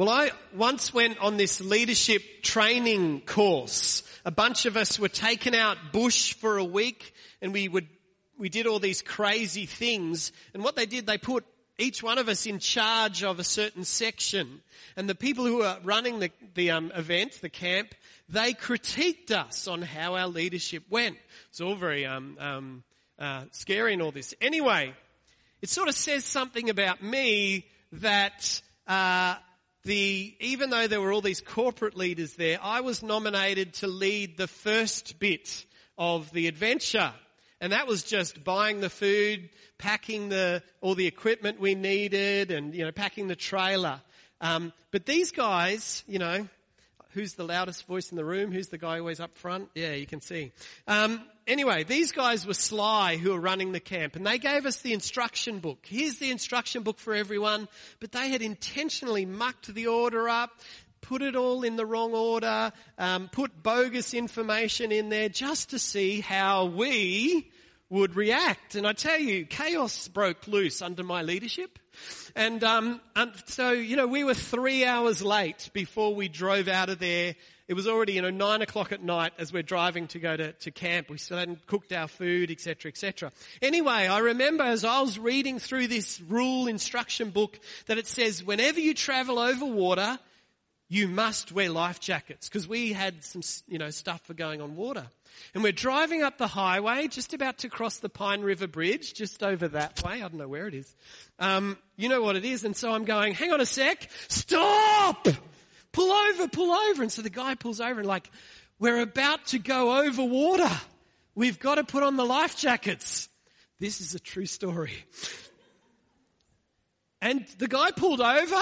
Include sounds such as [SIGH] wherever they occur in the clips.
Well, I once went on this leadership training course. A bunch of us were taken out bush for a week and we would, we did all these crazy things. And what they did, they put each one of us in charge of a certain section. And the people who were running the, the um, event, the camp, they critiqued us on how our leadership went. It's all very um, um, uh, scary and all this. Anyway, it sort of says something about me that uh, the even though there were all these corporate leaders there, I was nominated to lead the first bit of the adventure. And that was just buying the food, packing the, all the equipment we needed and, you know, packing the trailer. Um, but these guys, you know, who's the loudest voice in the room? Who's the guy always up front? Yeah, you can see. Um, anyway, these guys were sly who were running the camp and they gave us the instruction book. Here's the instruction book for everyone, but they had intentionally mucked the order up, put it all in the wrong order, um, put bogus information in there just to see how we would react. And I tell you, chaos broke loose under my leadership. And, um, and so, you know, we were three hours late before we drove out of there. It was already, you know, nine o'clock at night as we're driving to go to, to camp. We still hadn't cooked our food, etc., etc. Anyway, I remember as I was reading through this rule instruction book that it says, whenever you travel over water, you must wear life jackets because we had some, you know, stuff for going on water. And we're driving up the highway, just about to cross the Pine River Bridge, just over that way. I don't know where it is. Um, you know what it is. And so I'm going, hang on a sec, stop! Pull over, pull over. And so the guy pulls over and like, we're about to go over water. We've got to put on the life jackets. This is a true story. And the guy pulled over,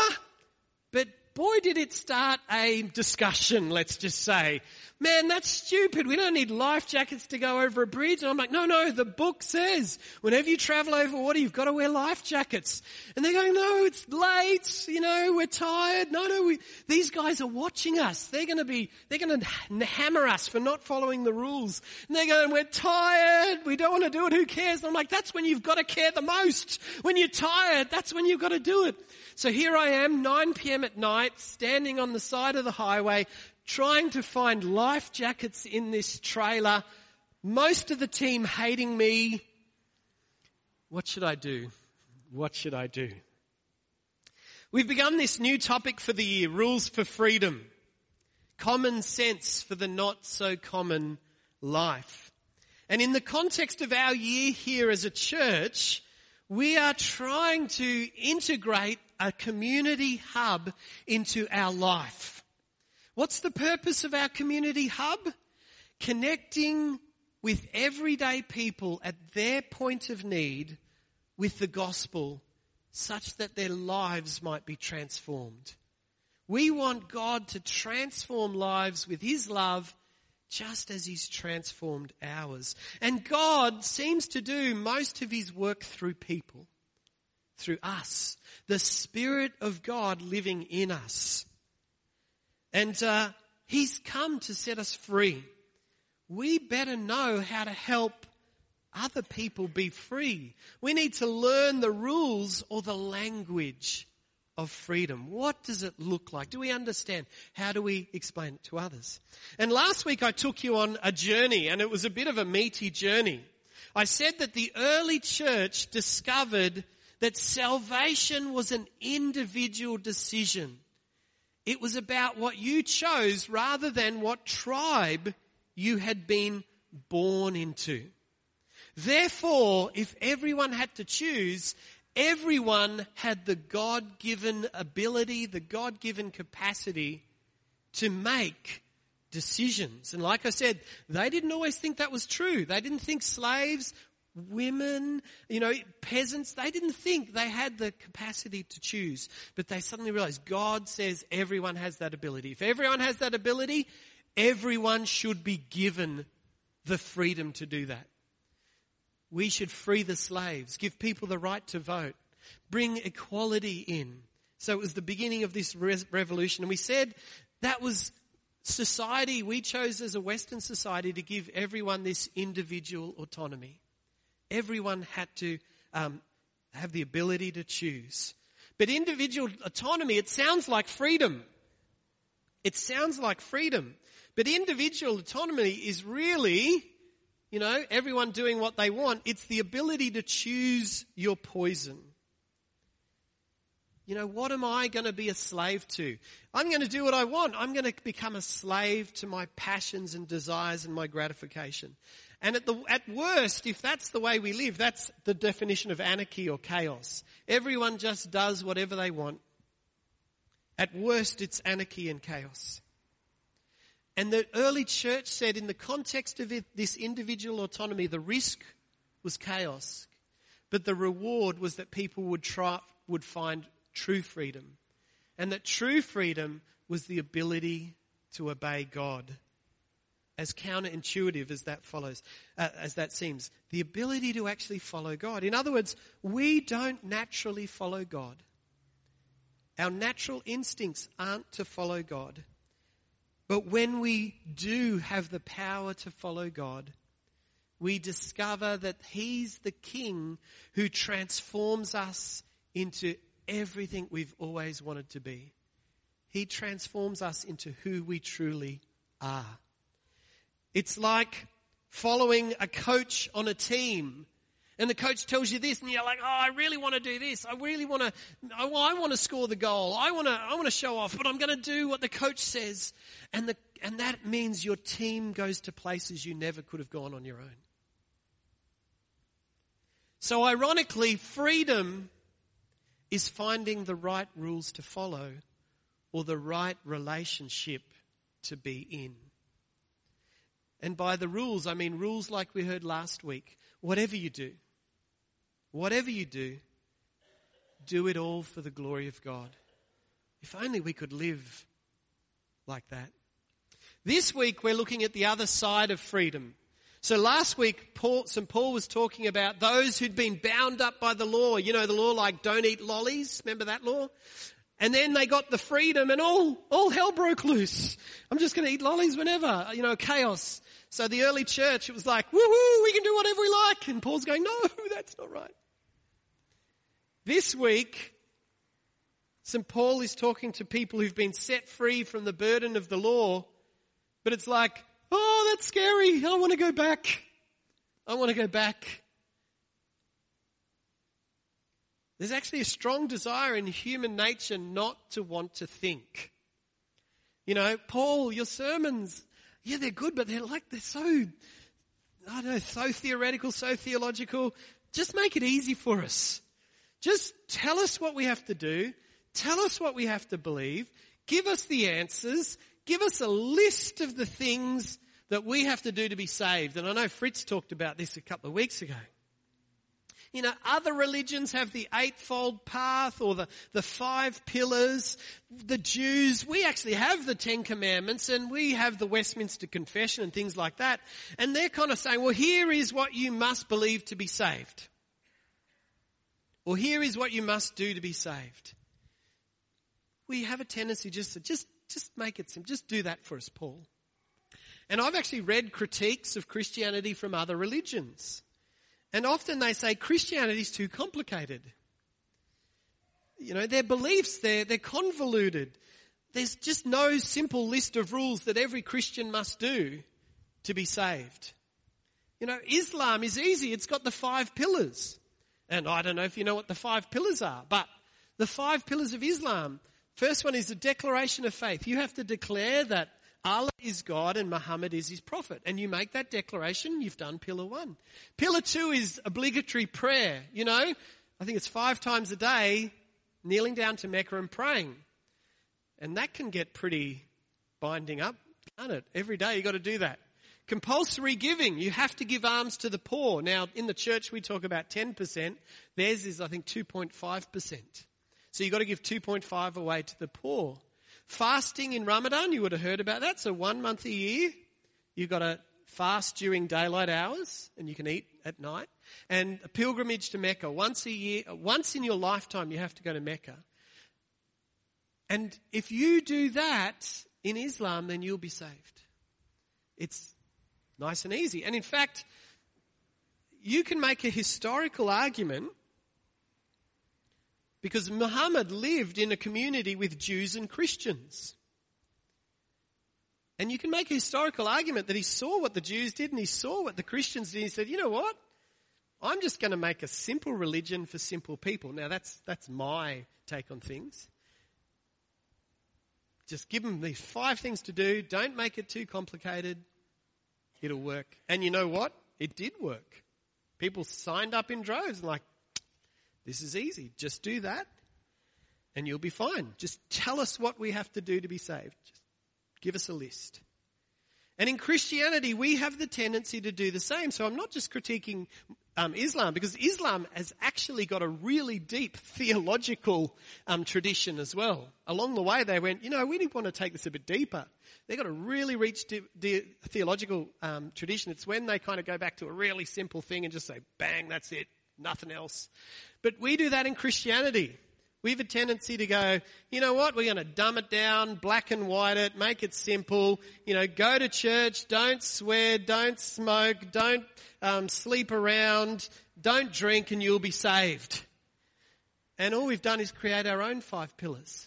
boy did it start a discussion, let's just say man, that's stupid. We don't need life jackets to go over a bridge. And I'm like, no, no, the book says whenever you travel over water, you've got to wear life jackets. And they're going, no, it's late. You know, we're tired. No, no, we, these guys are watching us. They're going to be, they're going to hammer us for not following the rules. And they're going, we're tired. We don't want to do it. Who cares? And I'm like, that's when you've got to care the most. When you're tired, that's when you've got to do it. So here I am, 9 p.m. at night, standing on the side of the highway, trying to find life jackets in this trailer. Most of the team hating me. What should I do? What should I do? We've begun this new topic for the year, rules for freedom. Common sense for the not so common life. And in the context of our year here as a church, we are trying to integrate a community hub into our life. What's the purpose of our community hub? Connecting with everyday people at their point of need with the gospel such that their lives might be transformed. We want God to transform lives with His love just as He's transformed ours. And God seems to do most of His work through people, through us. The Spirit of God living in us. And uh, He's come to set us free. We better know how to help other people be free. We need to learn the rules or the language of freedom. What does it look like? Do we understand? How do we explain it to others? And last week I took you on a journey and it was a bit of a meaty journey. I said that the early church discovered that salvation was an individual decision. It was about what you chose rather than what tribe you had been born into. Therefore, if everyone had to choose, everyone had the God-given ability, the God-given capacity to make decisions. And like I said, they didn't always think that was true. They didn't think slaves women, you know, peasants, they didn't think they had the capacity to choose. But they suddenly realized God says everyone has that ability. If everyone has that ability, everyone should be given the freedom to do that. We should free the slaves, give people the right to vote, bring equality in. So it was the beginning of this revolution. And we said that was society, we chose as a Western society to give everyone this individual autonomy. Everyone had to um, have the ability to choose. But individual autonomy, it sounds like freedom. It sounds like freedom. But individual autonomy is really, you know, everyone doing what they want. It's the ability to choose your poison. You know, what am I going to be a slave to? I'm going to do what I want. I'm going to become a slave to my passions and desires and my gratification. And at the, at worst, if that's the way we live, that's the definition of anarchy or chaos. Everyone just does whatever they want. At worst, it's anarchy and chaos. And the early church said in the context of it, this individual autonomy, the risk was chaos. But the reward was that people would try, would find true freedom. And that true freedom was the ability to obey God. As counterintuitive as that follows, uh, as that seems, the ability to actually follow God. In other words, we don't naturally follow God. Our natural instincts aren't to follow God. But when we do have the power to follow God, we discover that He's the King who transforms us into everything we've always wanted to be. He transforms us into who we truly are. It's like following a coach on a team. And the coach tells you this, and you're like, "Oh, I really want to do this. I really want to. I, want to score the goal. I want to. I want to show off, but I'm going to do what the coach says." And the and that means your team goes to places you never could have gone on your own. So, ironically, freedom is finding the right rules to follow or the right relationship to be in. And by the rules, I mean rules like we heard last week. Whatever you do, whatever you do, do it all for the glory of God. If only we could live like that. This week we're looking at the other side of freedom. So last week, Paul, St. Paul was talking about those who'd been bound up by the law. You know, the law like don't eat lollies. Remember that law? And then they got the freedom and all, all hell broke loose. I'm just going to eat lollies whenever, you know, chaos. So the early church, it was like, woohoo, we can do whatever we like. And Paul's going, no, [LAUGHS] that's not right. This week, St. Paul is talking to people who've been set free from the burden of the law, but it's like, Oh, that's scary. I want to go back. I want to go back. There's actually a strong desire in human nature not to want to think. You know, Paul, your sermons, yeah, they're good, but they're like, they're so, I don't know, so theoretical, so theological. Just make it easy for us. Just tell us what we have to do. Tell us what we have to believe. Give us the answers give us a list of the things that we have to do to be saved. And I know Fritz talked about this a couple of weeks ago. You know, other religions have the eightfold path or the, the five pillars. The Jews, we actually have the Ten Commandments and we have the Westminster Confession and things like that. And they're kind of saying, well, here is what you must believe to be saved. Or here is what you must do to be saved. We have a tendency just to just just make it simple. Just do that for us, Paul. And I've actually read critiques of Christianity from other religions. And often they say Christianity is too complicated. You know, their beliefs, they're, they're convoluted. There's just no simple list of rules that every Christian must do to be saved. You know, Islam is easy. It's got the five pillars. And I don't know if you know what the five pillars are, but the five pillars of Islam First one is the declaration of faith. You have to declare that Allah is God and Muhammad is his prophet. And you make that declaration, you've done pillar one. Pillar two is obligatory prayer. You know, I think it's five times a day, kneeling down to Mecca and praying. And that can get pretty binding up, can't it? Every day you've got to do that. Compulsory giving. You have to give alms to the poor. Now, in the church we talk about 10%. Theirs is, I think, 2.5%. So you've got to give 2.5 away to the poor. Fasting in Ramadan, you would have heard about that. So one month a year, you've got to fast during daylight hours and you can eat at night. And a pilgrimage to Mecca. Once a year, once in your lifetime, you have to go to Mecca. And if you do that in Islam, then you'll be saved. It's nice and easy. And in fact, you can make a historical argument Because Muhammad lived in a community with Jews and Christians. And you can make a historical argument that he saw what the Jews did and he saw what the Christians did. And He said, you know what? I'm just going to make a simple religion for simple people. Now that's, that's my take on things. Just give them these five things to do. Don't make it too complicated. It'll work. And you know what? It did work. People signed up in droves like, this is easy. Just do that and you'll be fine. Just tell us what we have to do to be saved. Just give us a list. And in Christianity, we have the tendency to do the same. So I'm not just critiquing um, Islam because Islam has actually got a really deep theological um, tradition as well. Along the way, they went, you know, we want to take this a bit deeper. They've got a really rich de- de- theological um, tradition. It's when they kind of go back to a really simple thing and just say, bang, that's it, nothing else. But we do that in Christianity. We have a tendency to go, you know what, we're going to dumb it down, black and white it, make it simple, you know, go to church, don't swear, don't smoke, don't um, sleep around, don't drink and you'll be saved. And all we've done is create our own five pillars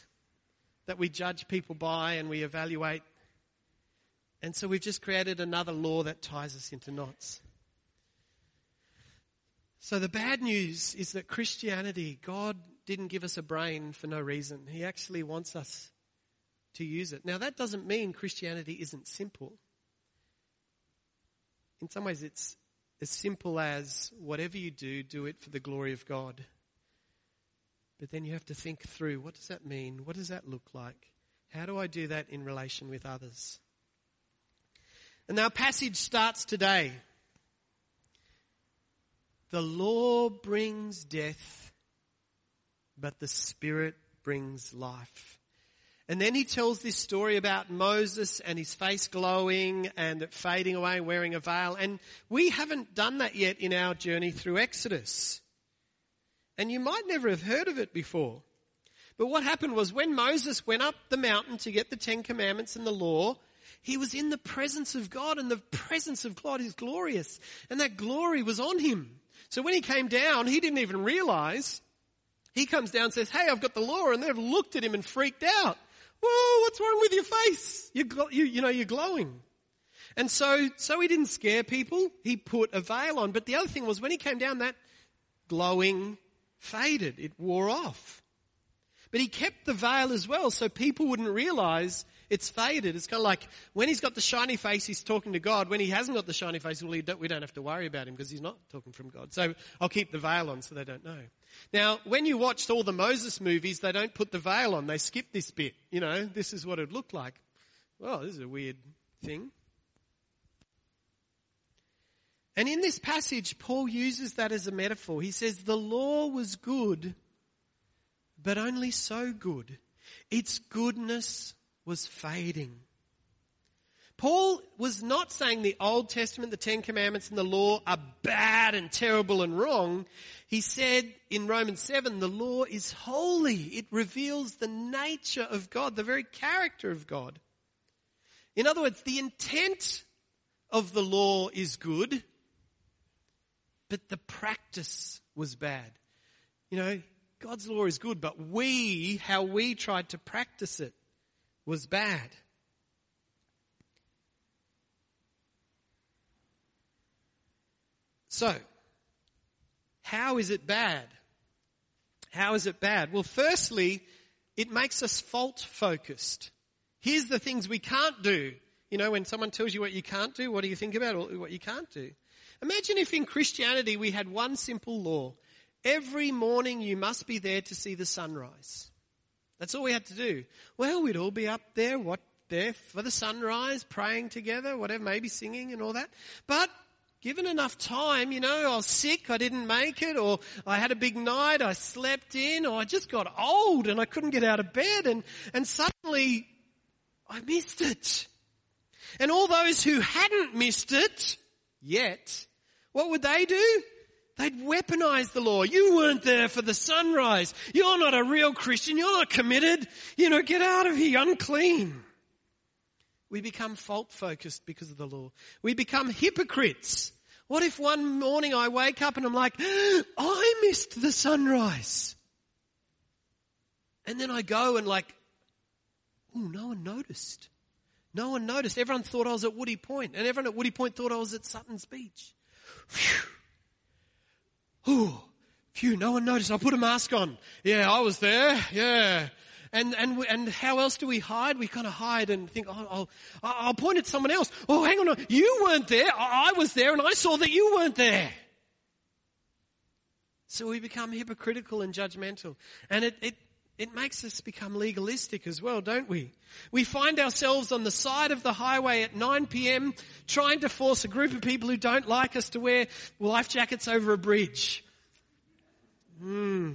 that we judge people by and we evaluate. And so we've just created another law that ties us into knots. So the bad news is that Christianity, God didn't give us a brain for no reason. He actually wants us to use it. Now, that doesn't mean Christianity isn't simple. In some ways, it's as simple as whatever you do, do it for the glory of God. But then you have to think through what does that mean? What does that look like? How do I do that in relation with others? And our passage starts today. The law brings death but the Spirit brings life. And then he tells this story about Moses and his face glowing and fading away, wearing a veil. And we haven't done that yet in our journey through Exodus. And you might never have heard of it before. But what happened was when Moses went up the mountain to get the Ten Commandments and the law, he was in the presence of God and the presence of God is glorious. And that glory was on him. So when he came down, he didn't even realize he comes down and says, Hey, I've got the law. And they've looked at him and freaked out. Whoa, what's wrong with your face? You, you, you know, you're glowing. And so, so he didn't scare people. He put a veil on. But the other thing was when he came down, that glowing faded. It wore off. But he kept the veil as well so people wouldn't realize it's faded. It's kind of like when he's got the shiny face, he's talking to God. When he hasn't got the shiny face, well, don't, we don't have to worry about him because he's not talking from God. So I'll keep the veil on so they don't know. Now, when you watched all the Moses movies, they don't put the veil on. They skip this bit. You know, this is what it looked like. Well, this is a weird thing. And in this passage, Paul uses that as a metaphor. He says, the law was good, but only so good. Its goodness was fading. Paul was not saying the Old Testament, the Ten Commandments and the law are bad and terrible and wrong. He said in Romans 7, the law is holy. It reveals the nature of God, the very character of God. In other words, the intent of the law is good, but the practice was bad. You know, God's law is good, but we, how we tried to practice it was bad. So, how is it bad? How is it bad? Well, firstly, it makes us fault focused. Here's the things we can't do. You know, when someone tells you what you can't do, what do you think about what you can't do? Imagine if in Christianity we had one simple law. Every morning you must be there to see the sunrise. That's all we had to do. Well, we'd all be up there, what, there for the sunrise, praying together, whatever, maybe singing and all that. But given enough time, you know, I was sick, I didn't make it, or I had a big night, I slept in, or I just got old and I couldn't get out of bed and, and suddenly I missed it. And all those who hadn't missed it yet, what would they do? They'd weaponize the law. You weren't there for the sunrise. You're not a real Christian. You're not committed. You know, get out of here, unclean. We become fault focused because of the law. We become hypocrites. What if one morning I wake up and I'm like, [GASPS] I missed the sunrise? And then I go and like, oh, no one noticed. No one noticed. Everyone thought I was at Woody Point, and everyone at Woody Point thought I was at Sutton's Beach. Ooh, phew, no one noticed. I put a mask on. Yeah, I was there. Yeah. And, and, and how else do we hide? We kind of hide and think, oh, I'll, I'll point at someone else. Oh, hang on. You weren't there. I was there and I saw that you weren't there. So we become hypocritical and judgmental. And it, it, it makes us become legalistic as well, don't we? We find ourselves on the side of the highway at 9 p.m. trying to force a group of people who don't like us to wear life jackets over a bridge. Hmm.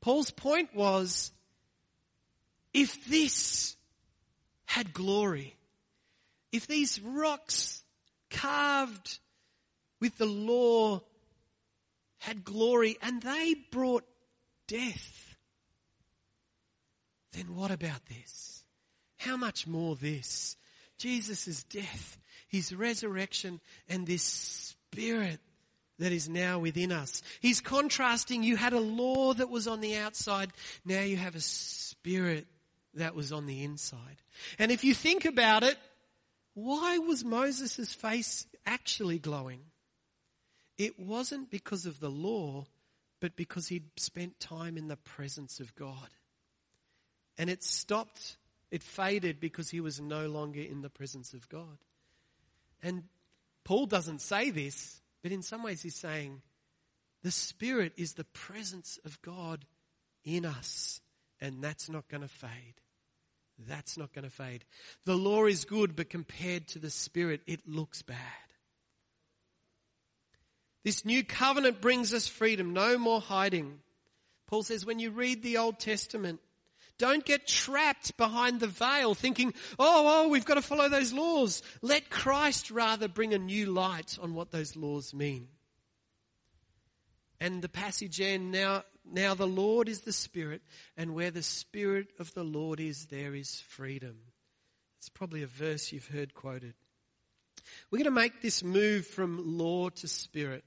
Paul's point was, if this had glory, if these rocks carved with the law had glory and they brought death, then what about this? How much more this? Jesus' death, his resurrection, and this spirit that is now within us. He's contrasting, you had a law that was on the outside, now you have a spirit that was on the inside. And if you think about it, why was Moses' face actually glowing? It wasn't because of the law, but because he'd spent time in the presence of God. And it stopped, it faded because he was no longer in the presence of God. And Paul doesn't say this, but in some ways, he's saying the Spirit is the presence of God in us, and that's not going to fade. That's not going to fade. The law is good, but compared to the Spirit, it looks bad. This new covenant brings us freedom, no more hiding. Paul says when you read the Old Testament, don't get trapped behind the veil thinking, oh, oh, we've got to follow those laws. Let Christ rather bring a new light on what those laws mean. And the passage ends now, now the Lord is the Spirit, and where the Spirit of the Lord is, there is freedom. It's probably a verse you've heard quoted. We're going to make this move from law to spirit.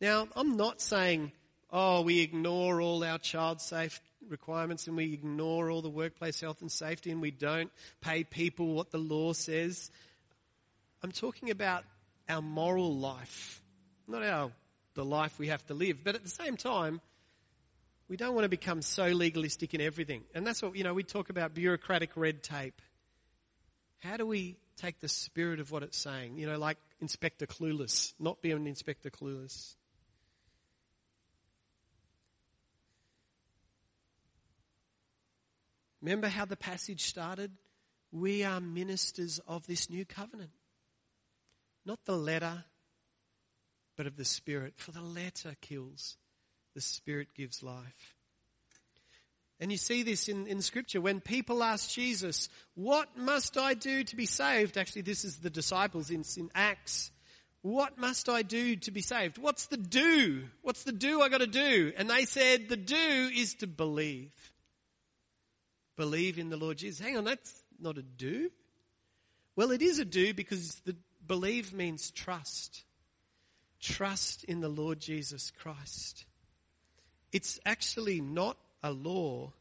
Now, I'm not saying, oh, we ignore all our child safe requirements and we ignore all the workplace health and safety and we don't pay people what the law says. I'm talking about our moral life, not our the life we have to live. But at the same time, we don't want to become so legalistic in everything. And that's what, you know, we talk about bureaucratic red tape. How do we take the spirit of what it's saying? You know, like Inspector Clueless, not be an Inspector Clueless. Remember how the passage started? We are ministers of this new covenant. Not the letter, but of the Spirit. For the letter kills, the Spirit gives life. And you see this in, in scripture. When people ask Jesus, what must I do to be saved? Actually, this is the disciples in, in Acts. What must I do to be saved? What's the do? What's the do I gotta do? And they said, the do is to believe believe in the Lord Jesus. Hang on, that's not a do. Well, it is a do because the believe means trust. Trust in the Lord Jesus Christ. It's actually not a law,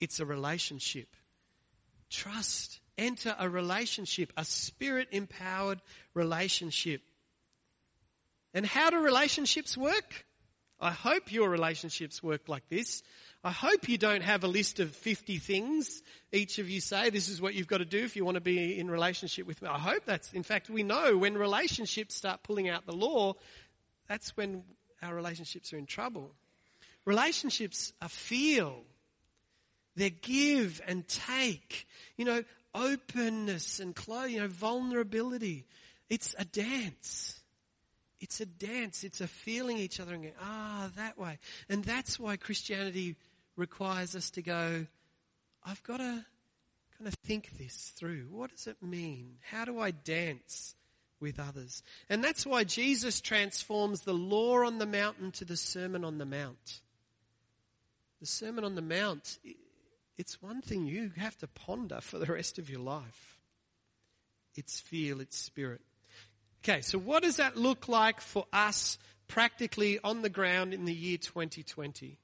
it's a relationship. Trust. Enter a relationship, a spirit empowered relationship. And how do relationships work? I hope your relationships work like this. I hope you don't have a list of 50 things each of you say this is what you've got to do if you want to be in relationship with me. I hope that's, in fact, we know when relationships start pulling out the law, that's when our relationships are in trouble. Relationships are feel. They're give and take. You know, openness and close, you know, vulnerability. It's a dance. It's a dance. It's a feeling each other and going, ah, that way. And that's why Christianity requires us to go, I've got to kind of think this through. What does it mean? How do I dance with others? And that's why Jesus transforms the law on the mountain to the Sermon on the Mount. The Sermon on the Mount, it's one thing you have to ponder for the rest of your life. It's feel, it's spirit. Okay, so what does that look like for us practically on the ground in the year 2020?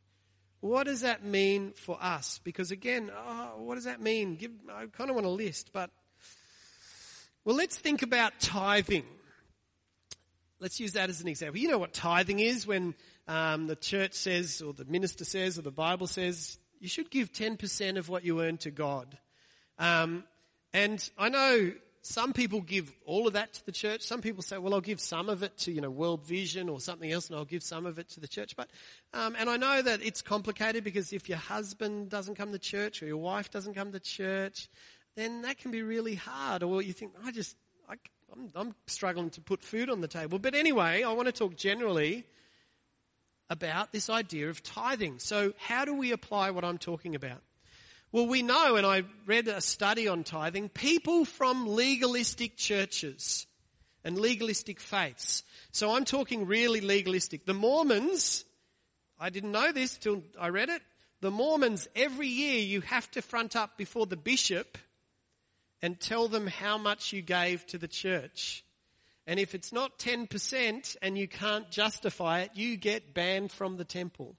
What does that mean for us? Because again, oh, what does that mean? Give, I kind of want a list, but well, let's think about tithing. Let's use that as an example. You know what tithing is when um, the church says, or the minister says, or the Bible says, you should give 10% of what you earn to God. Um, and I know some people give all of that to the church. Some people say, well, I'll give some of it to, you know, World Vision or something else and I'll give some of it to the church. But, um, and I know that it's complicated because if your husband doesn't come to church or your wife doesn't come to church, then that can be really hard. Or you think, I just, I, I'm, I'm struggling to put food on the table. But anyway, I want to talk generally about this idea of tithing. So how do we apply what I'm talking about? Well, we know, and I read a study on tithing, people from legalistic churches and legalistic faiths. So I'm talking really legalistic. The Mormons, I didn't know this till I read it. The Mormons, every year you have to front up before the bishop and tell them how much you gave to the church. And if it's not 10% and you can't justify it, you get banned from the temple.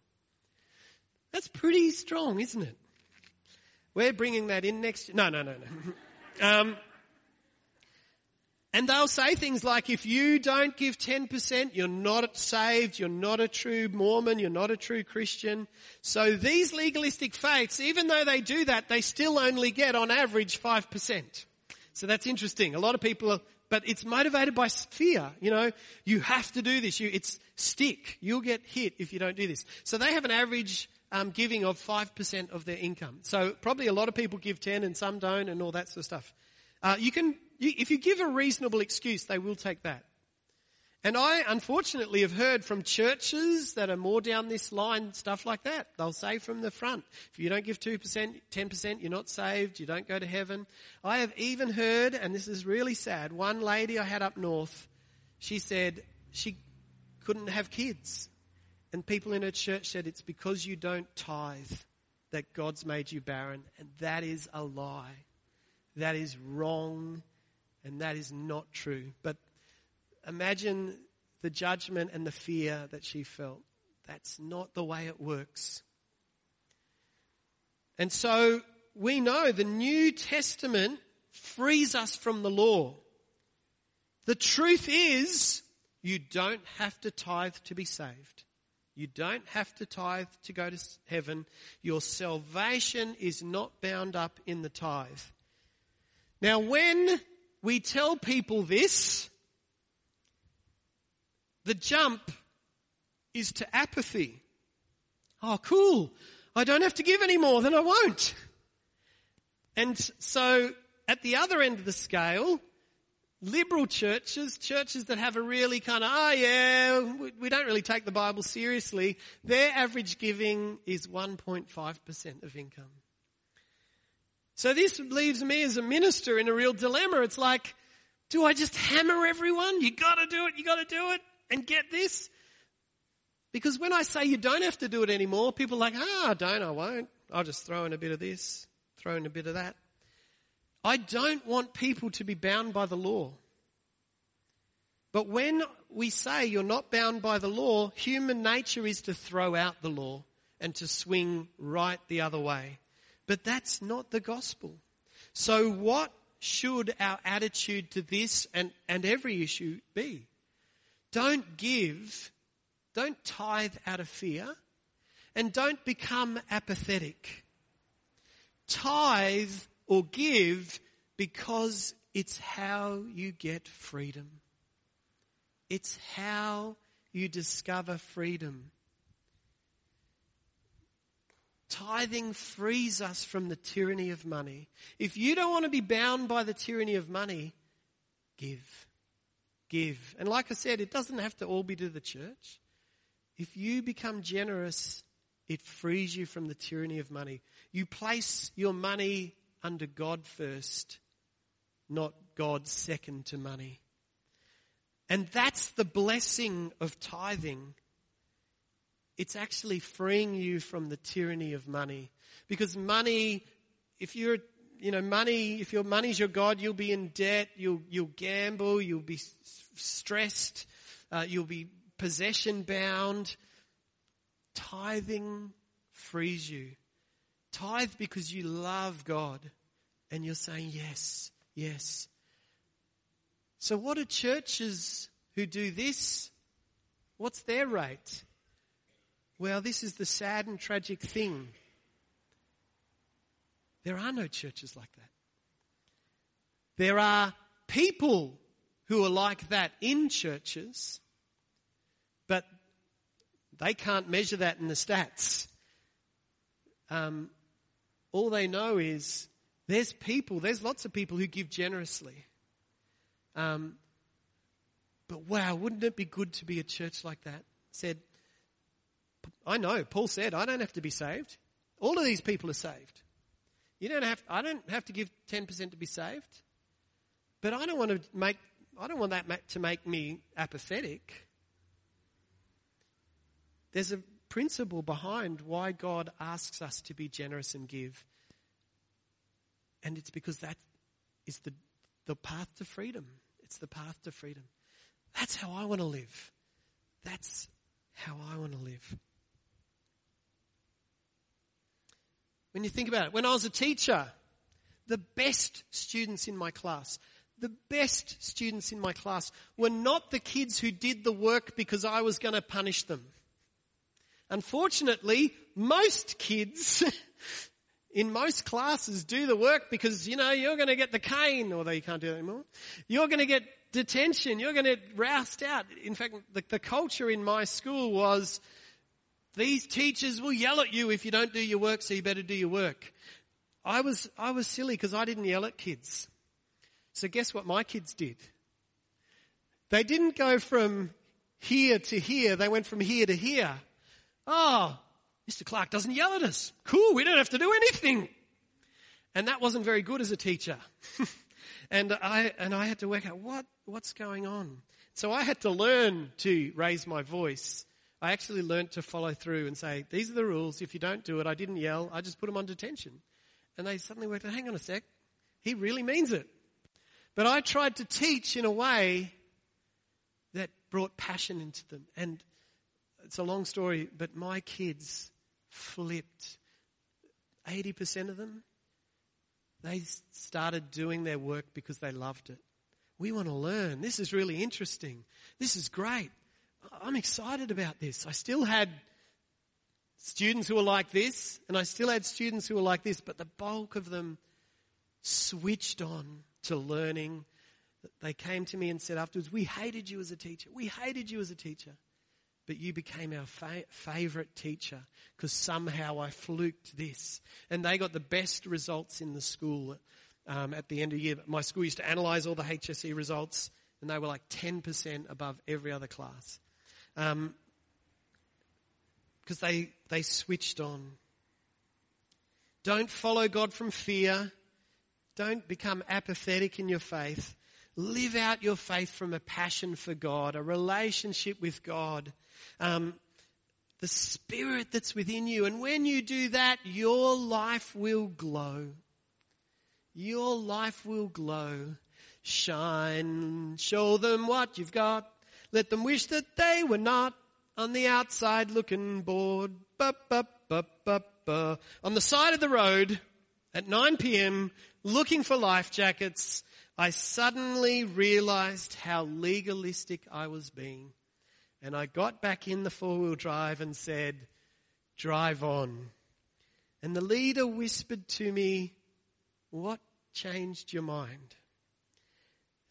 That's pretty strong, isn't it? We're bringing that in next. No, no, no, no. [LAUGHS] um, and they'll say things like, if you don't give 10%, you're not saved, you're not a true Mormon, you're not a true Christian. So these legalistic faiths, even though they do that, they still only get on average 5%. So that's interesting. A lot of people are, but it's motivated by fear. You know, you have to do this. You, it's stick. You'll get hit if you don't do this. So they have an average um, giving of 5% of their income. So probably a lot of people give 10 and some don't and all that sort of stuff. Uh, you can, you, if you give a reasonable excuse, they will take that. And I unfortunately have heard from churches that are more down this line, stuff like that. They'll say from the front, if you don't give 2%, 10%, you're not saved, you don't go to heaven. I have even heard, and this is really sad, one lady I had up north, she said she couldn't have kids. And people in her church said it's because you don't tithe that God's made you barren. And that is a lie. That is wrong. And that is not true. But imagine the judgment and the fear that she felt. That's not the way it works. And so we know the New Testament frees us from the law. The truth is, you don't have to tithe to be saved. You don't have to tithe to go to heaven. Your salvation is not bound up in the tithe. Now, when we tell people this, the jump is to apathy. Oh, cool. I don't have to give any more, then I won't. And so, at the other end of the scale, liberal churches, churches that have a really kind of, oh yeah, we don't really take the Bible seriously, their average giving is 1.5% of income. So this leaves me as a minister in a real dilemma. It's like, do I just hammer everyone? You gotta do it, you gotta do it, and get this? Because when I say you don't have to do it anymore, people are like, ah, oh, don't, I won't. I'll just throw in a bit of this, throw in a bit of that. I don't want people to be bound by the law. But when we say you're not bound by the law, human nature is to throw out the law and to swing right the other way. But that's not the gospel. So what should our attitude to this and, and every issue be? Don't give, don't tithe out of fear, and don't become apathetic. Tithe or give because it's how you get freedom. It's how you discover freedom. Tithing frees us from the tyranny of money. If you don't want to be bound by the tyranny of money, give. Give. And like I said, it doesn't have to all be to the church. If you become generous, it frees you from the tyranny of money. You place your money under God first, not God second to money. And that's the blessing of tithing. It's actually freeing you from the tyranny of money. Because money, if you're, you know, money, if your money's your God, you'll be in debt, you'll, you'll gamble, you'll be stressed, uh, you'll be possession bound. Tithing frees you. Tithe because you love God and you're saying, yes, yes. So what are churches who do this? What's their rate? Well, this is the sad and tragic thing. There are no churches like that. There are people who are like that in churches, but they can't measure that in the stats. Um, all they know is there's people, there's lots of people who give generously. Um, but wow, wouldn't it be good to be a church like that? Said, I know, Paul said, I don't have to be saved. All of these people are saved. You don't have, I don't have to give 10% to be saved. But I don't want to make, I don't want that to make me apathetic. There's a principle behind why God asks us to be generous and give. And it's because that is the, the path to freedom. It's the path to freedom. That's how I want to live. That's how I want to live. When you think about it, when I was a teacher, the best students in my class, the best students in my class were not the kids who did the work because I was going to punish them. Unfortunately, most kids [LAUGHS] in most classes do the work because, you know, you're going to get the cane, although you can't do that anymore. You're going to get detention. You're going to roust out. In fact, the, the culture in my school was these teachers will yell at you if you don't do your work, so you better do your work. I was, I was silly because I didn't yell at kids. So guess what my kids did? They didn't go from here to here. They went from here to here. Ah, oh, Mr. Clark doesn't yell at us. Cool. We don't have to do anything. And that wasn't very good as a teacher. [LAUGHS] and I, and I had to work out what, what's going on. So I had to learn to raise my voice I actually learnt to follow through and say, these are the rules. If you don't do it, I didn't yell. I just put them on detention. And they suddenly worked out, hang on a sec. He really means it. But I tried to teach in a way that brought passion into them. And it's a long story, but my kids flipped. 80% of them, they started doing their work because they loved it. We want to learn. This is really interesting. This is great. I'm excited about this. I still had students who were like this, and I still had students who were like this, but the bulk of them switched on to learning. They came to me and said afterwards, We hated you as a teacher. We hated you as a teacher. But you became our fa- favorite teacher because somehow I fluked this. And they got the best results in the school um, at the end of the year. My school used to analyze all the HSC results, and they were like 10% above every other class because um, they, they switched on. Don't follow God from fear. Don't become apathetic in your faith. Live out your faith from a passion for God, a relationship with God, um, the spirit that's within you. And when you do that, your life will glow. Your life will glow. Shine, show them what you've got. Let them wish that they were not on the outside looking bored. Ba, ba, ba. On the side of the road at 9 p.m. looking for life jackets, I suddenly realized how legalistic I was being. And I got back in the four wheel drive and said, drive on. And the leader whispered to me, what changed your mind?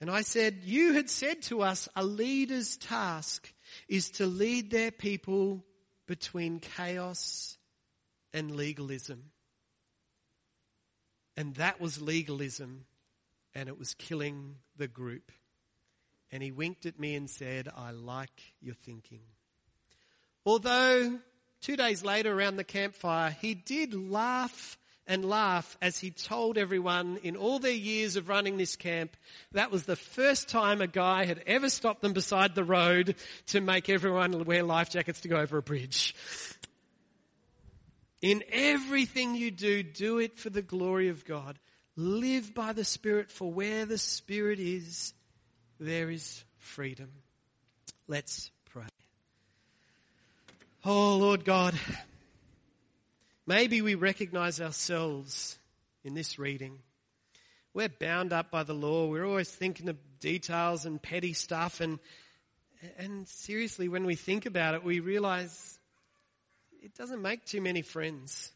And I said, you had said to us a leader's task is to lead their people between chaos and legalism. And that was legalism and it was killing the group. And he winked at me and said, I like your thinking. Although two days later around the campfire, he did laugh and laugh as he told everyone in all their years of running this camp that was the first time a guy had ever stopped them beside the road to make everyone wear life jackets to go over a bridge. In everything you do, do it for the glory of God. Live by the Spirit, for where the Spirit is, there is freedom. Let's pray. Oh Lord God, Maybe we recognize ourselves in this reading. We're bound up by the law. We're always thinking of details and petty stuff. And, and seriously, when we think about it, we realize it doesn't make too many friends.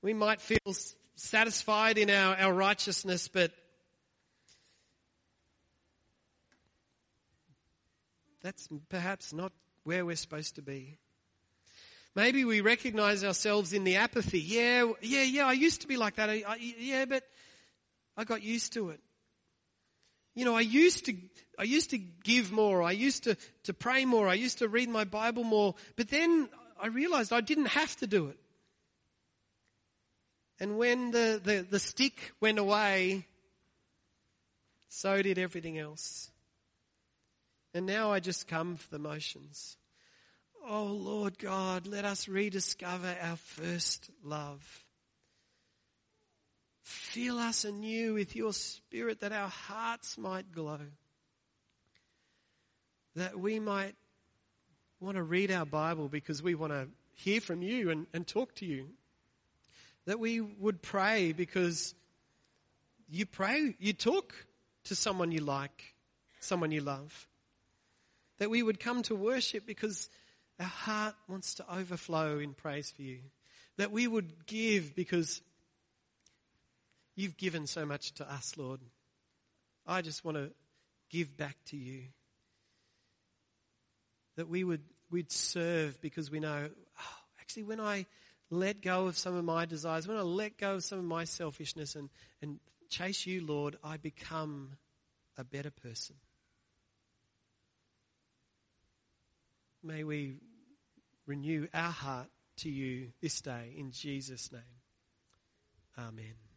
We might feel satisfied in our, our righteousness, but that's perhaps not where we're supposed to be. Maybe we recognize ourselves in the apathy. Yeah, yeah, yeah, I used to be like that. I, I, yeah, but I got used to it. You know, I used to, I used to give more. I used to, to pray more. I used to read my Bible more. But then I realized I didn't have to do it. And when the, the, the stick went away, so did everything else. And now I just come for the motions. Oh Lord God, let us rediscover our first love. Fill us anew with your spirit that our hearts might glow. That we might want to read our Bible because we want to hear from you and, and talk to you. That we would pray because you pray, you talk to someone you like, someone you love. That we would come to worship because our heart wants to overflow in praise for you. That we would give because you've given so much to us, Lord. I just want to give back to you. That we would we'd serve because we know, oh, actually, when I let go of some of my desires, when I let go of some of my selfishness and, and chase you, Lord, I become a better person. May we renew our heart to you this day in Jesus' name. Amen.